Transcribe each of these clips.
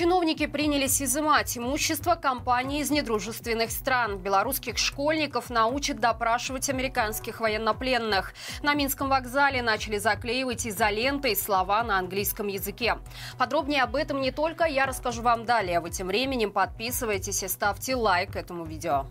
Чиновники принялись изымать имущество компаний из недружественных стран. Белорусских школьников научат допрашивать американских военнопленных. На Минском вокзале начали заклеивать изолентой слова на английском языке. Подробнее об этом не только я расскажу вам далее. Вы тем временем подписывайтесь и ставьте лайк этому видео.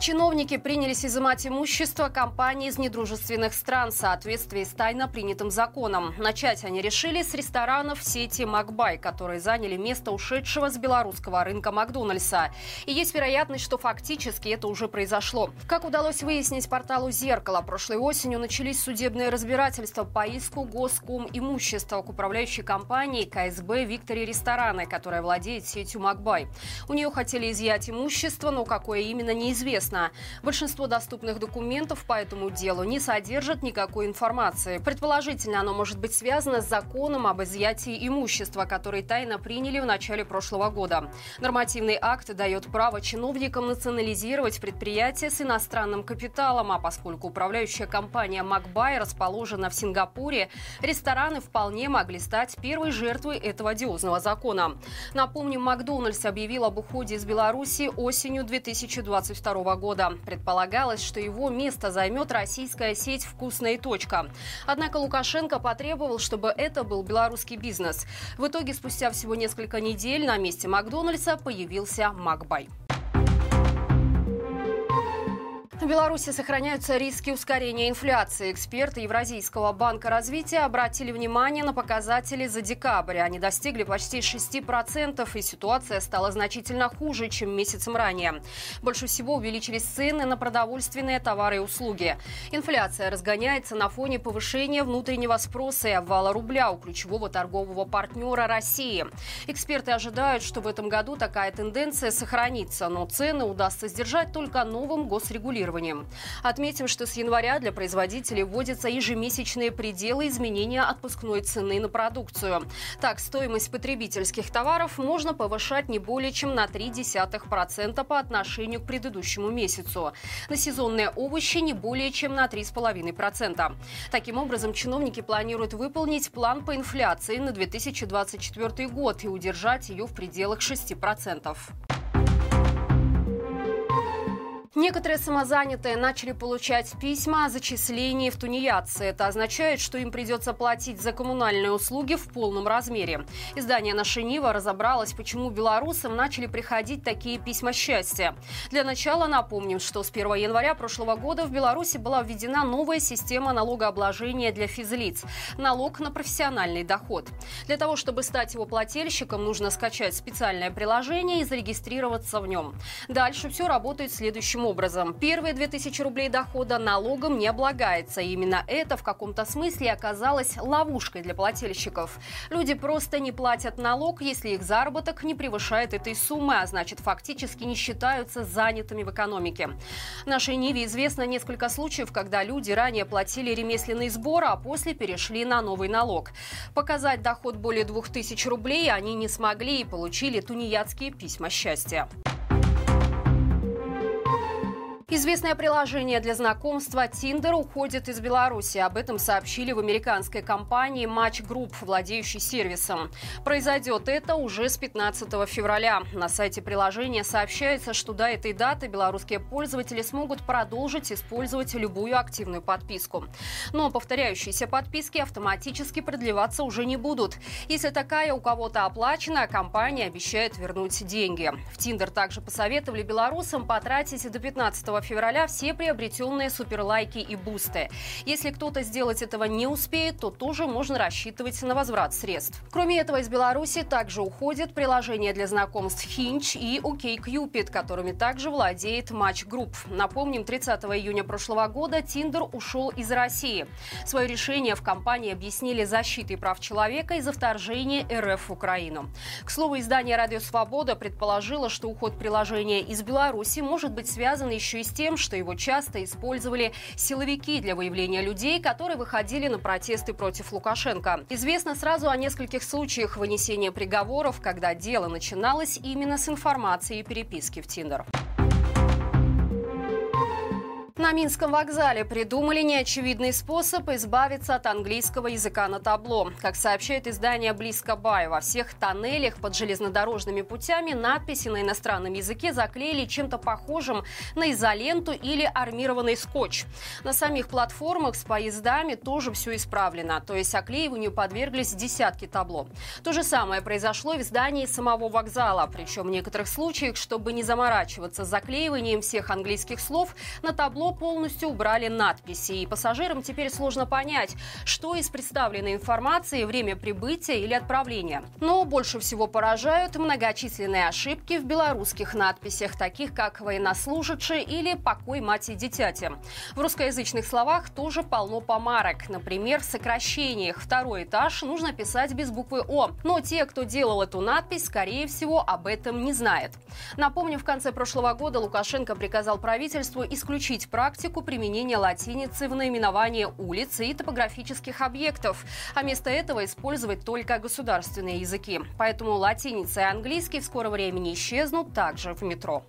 Чиновники принялись изымать имущество компаний из недружественных стран в соответствии с тайно принятым законом. Начать они решили с ресторанов сети «Макбай», которые заняли место ушедшего с белорусского рынка Макдональдса. И есть вероятность, что фактически это уже произошло. Как удалось выяснить порталу «Зеркало», прошлой осенью начались судебные разбирательства по иску госком имущества к управляющей компании КСБ «Виктори Рестораны», которая владеет сетью «Макбай». У нее хотели изъять имущество, но какое именно неизвестно известно. Большинство доступных документов по этому делу не содержат никакой информации. Предположительно, оно может быть связано с законом об изъятии имущества, который тайно приняли в начале прошлого года. Нормативный акт дает право чиновникам национализировать предприятия с иностранным капиталом, а поскольку управляющая компания «Макбай» расположена в Сингапуре, рестораны вполне могли стать первой жертвой этого одиозного закона. Напомним, Макдональдс объявил об уходе из Беларуси осенью 2022 года года. Предполагалось, что его место займет российская сеть «Вкусная точка». Однако Лукашенко потребовал, чтобы это был белорусский бизнес. В итоге спустя всего несколько недель на месте Макдональдса появился Макбай. В Беларуси сохраняются риски ускорения инфляции. Эксперты Евразийского банка развития обратили внимание на показатели за декабрь. Они достигли почти 6%, и ситуация стала значительно хуже, чем месяцем ранее. Больше всего увеличились цены на продовольственные товары и услуги. Инфляция разгоняется на фоне повышения внутреннего спроса и обвала рубля у ключевого торгового партнера России. Эксперты ожидают, что в этом году такая тенденция сохранится, но цены удастся сдержать только новым госрегулированием регулированием. Отметим, что с января для производителей вводятся ежемесячные пределы изменения отпускной цены на продукцию. Так, стоимость потребительских товаров можно повышать не более чем на 0,3% по отношению к предыдущему месяцу. На сезонные овощи не более чем на 3,5%. Таким образом, чиновники планируют выполнить план по инфляции на 2024 год и удержать ее в пределах 6%. Некоторые самозанятые начали получать письма о зачислении в тунеядцы. Это означает, что им придется платить за коммунальные услуги в полном размере. Издание «Наша Нива» разобралось, почему белорусам начали приходить такие письма счастья. Для начала напомним, что с 1 января прошлого года в Беларуси была введена новая система налогообложения для физлиц – налог на профессиональный доход. Для того, чтобы стать его плательщиком, нужно скачать специальное приложение и зарегистрироваться в нем. Дальше все работает следующим образом. Первые 2000 рублей дохода налогом не облагается. И именно это в каком-то смысле оказалось ловушкой для плательщиков. Люди просто не платят налог, если их заработок не превышает этой суммы, а значит фактически не считаются занятыми в экономике. Нашей Ниве известно несколько случаев, когда люди ранее платили ремесленный сбор, а после перешли на новый налог. Показать доход более 2000 рублей они не смогли и получили тунеядские письма счастья. Известное приложение для знакомства Tinder уходит из Беларуси. Об этом сообщили в американской компании Match Group, владеющей сервисом. Произойдет это уже с 15 февраля. На сайте приложения сообщается, что до этой даты белорусские пользователи смогут продолжить использовать любую активную подписку. Но повторяющиеся подписки автоматически продлеваться уже не будут. Если такая у кого-то оплачена, компания обещает вернуть деньги. В Tinder также посоветовали белорусам потратить до 15 февраля все приобретенные суперлайки и бусты. Если кто-то сделать этого не успеет, то тоже можно рассчитывать на возврат средств. Кроме этого, из Беларуси также уходят приложения для знакомств Hinge и OkCupid, которыми также владеет Match Group. Напомним, 30 июня прошлого года Tinder ушел из России. Свое решение в компании объяснили защитой прав человека из-за вторжения РФ в Украину. К слову, издание «Радио Свобода» предположило, что уход приложения из Беларуси может быть связан еще и с тем, что его часто использовали силовики для выявления людей, которые выходили на протесты против Лукашенко. Известно сразу о нескольких случаях вынесения приговоров, когда дело начиналось именно с информации и переписки в Тиндер. На Минском вокзале придумали неочевидный способ избавиться от английского языка на табло. Как сообщает издание «Близко Бай», во всех тоннелях под железнодорожными путями надписи на иностранном языке заклеили чем-то похожим на изоленту или армированный скотч. На самих платформах с поездами тоже все исправлено, то есть оклеиванию подверглись десятки табло. То же самое произошло в здании самого вокзала, причем в некоторых случаях, чтобы не заморачиваться с заклеиванием всех английских слов, на табло полностью убрали надписи, и пассажирам теперь сложно понять, что из представленной информации время прибытия или отправления. Но больше всего поражают многочисленные ошибки в белорусских надписях, таких как «военнослужащий» или «покой мать и дитяти». В русскоязычных словах тоже полно помарок. Например, в сокращениях «второй этаж» нужно писать без буквы «О». Но те, кто делал эту надпись, скорее всего, об этом не знает. Напомню, в конце прошлого года Лукашенко приказал правительству исключить практику применения латиницы в наименовании улиц и топографических объектов, а вместо этого использовать только государственные языки. Поэтому латиница и английский в скором времени исчезнут также в метро.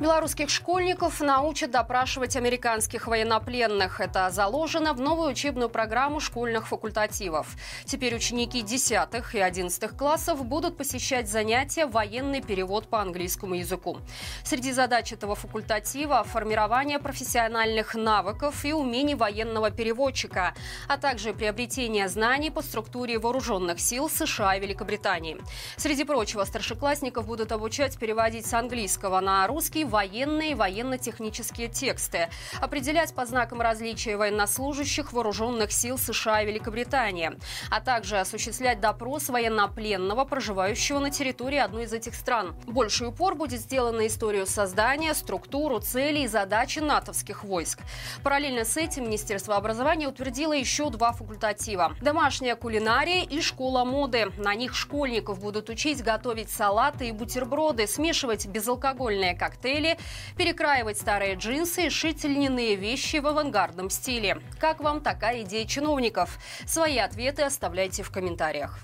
Белорусских школьников научат допрашивать американских военнопленных. Это заложено в новую учебную программу школьных факультативов. Теперь ученики 10 и 11 классов будут посещать занятия «Военный перевод по английскому языку». Среди задач этого факультатива – формирование профессиональных навыков и умений военного переводчика, а также приобретение знаний по структуре вооруженных сил США и Великобритании. Среди прочего, старшеклассников будут обучать переводить с английского на русский военные и военно-технические тексты, определять по знакам различия военнослужащих вооруженных сил США и Великобритании, а также осуществлять допрос военнопленного, проживающего на территории одной из этих стран. Больший упор будет сделан на историю создания, структуру, цели и задачи натовских войск. Параллельно с этим Министерство образования утвердило еще два факультатива – домашняя кулинария и школа моды. На них школьников будут учить готовить салаты и бутерброды, смешивать безалкогольные коктейли, модели, перекраивать старые джинсы и шить льняные вещи в авангардном стиле. Как вам такая идея чиновников? Свои ответы оставляйте в комментариях.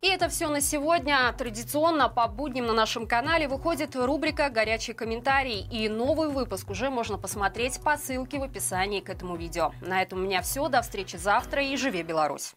И это все на сегодня. Традиционно по будням на нашем канале выходит рубрика «Горячий комментарий». И новый выпуск уже можно посмотреть по ссылке в описании к этому видео. На этом у меня все. До встречи завтра и живи Беларусь!